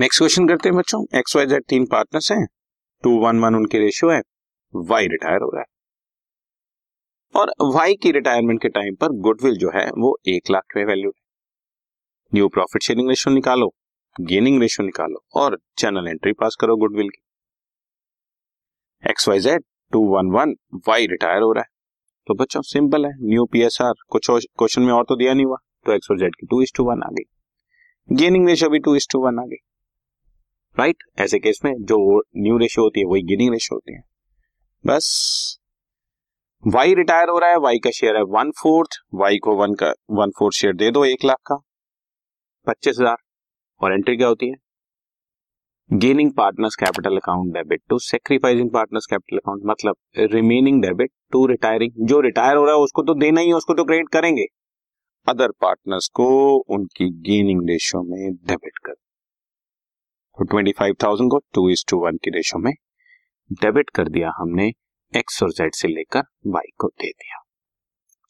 Next question करते हैं बच्चों। एक्स वाई जेड तीन पार्टनर्स हैं। टू वन वन उनके रेशियो है। वाई रिटायर हो रहा है। और वाई की रिटायरमेंट के टाइम पर गुडविल जो है, वो एक लाख में वैल्यू है। न्यू प्रॉफिट शेयरिंग रेशियो निकालो गेनिंग रेशियो निकालो और चैनल एंट्री पास करो गुडविल की। X Y Z two one one Y retire हो रहा है। तो बच्चों सिंपल है। न्यू पी एस आर कुछ क्वेश्चन में और तो दिया नहीं हुआ। तो एक्स और जेड की टू इज़ टू वन आ गई। गेनिंग रेशियो भी टू इज़ टू वन आ गई। Right right? ऐसे केस में जो न्यू रेशियो होती है, वही गेनिंग रेशियो होती है। बस। वाई रिटायर हो रहा है वाई का शेयर है वन फोर्थ वाई को वन का वन फोर्थ शेयर दे दो एक लाख का। पच्चीस हज़ार। और एंट्री क्या होती है? Gaining partners capital account debit to sacrificing partners capital account मतलब रिमेनिंग डेबिट टू रिटायरिंग जो रिटायर हो रहा है, उसको तो देना ही है, उसको तो क्रेडिट करेंगे। अदर पार्टनर्स को उनकी गेनिंग रेशियो में डेबिट तो ट्वेंटी फाइव थाउज़ेंड को टू इज़ टू वन की रेशो में डेबिट कर दिया हमने एक्स और जेड से लेकर वाई को दे दिया।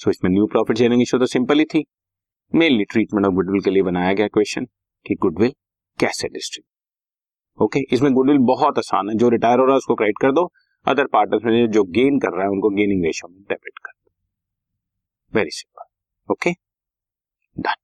सो so, इसमें न्यू प्रॉफिट शेयरिंग इशू तो सिंपल ही थी। मेनली ट्रीटमेंट ऑफ़ गुडविल के लिए बनाया गया क्वेश्चन कि गुडविल कैसे डिस्ट्रीब्यूट ओके okay, इसमें गुडविल बहुत आसान है। जो रिटायर हो रहा है उसको क्रेडिट कर दो। अदर पार्टनर्स में जो गेन कर रहा है उनको गेनिंग रेशियो में डेबिट कर दो। Very simple okay done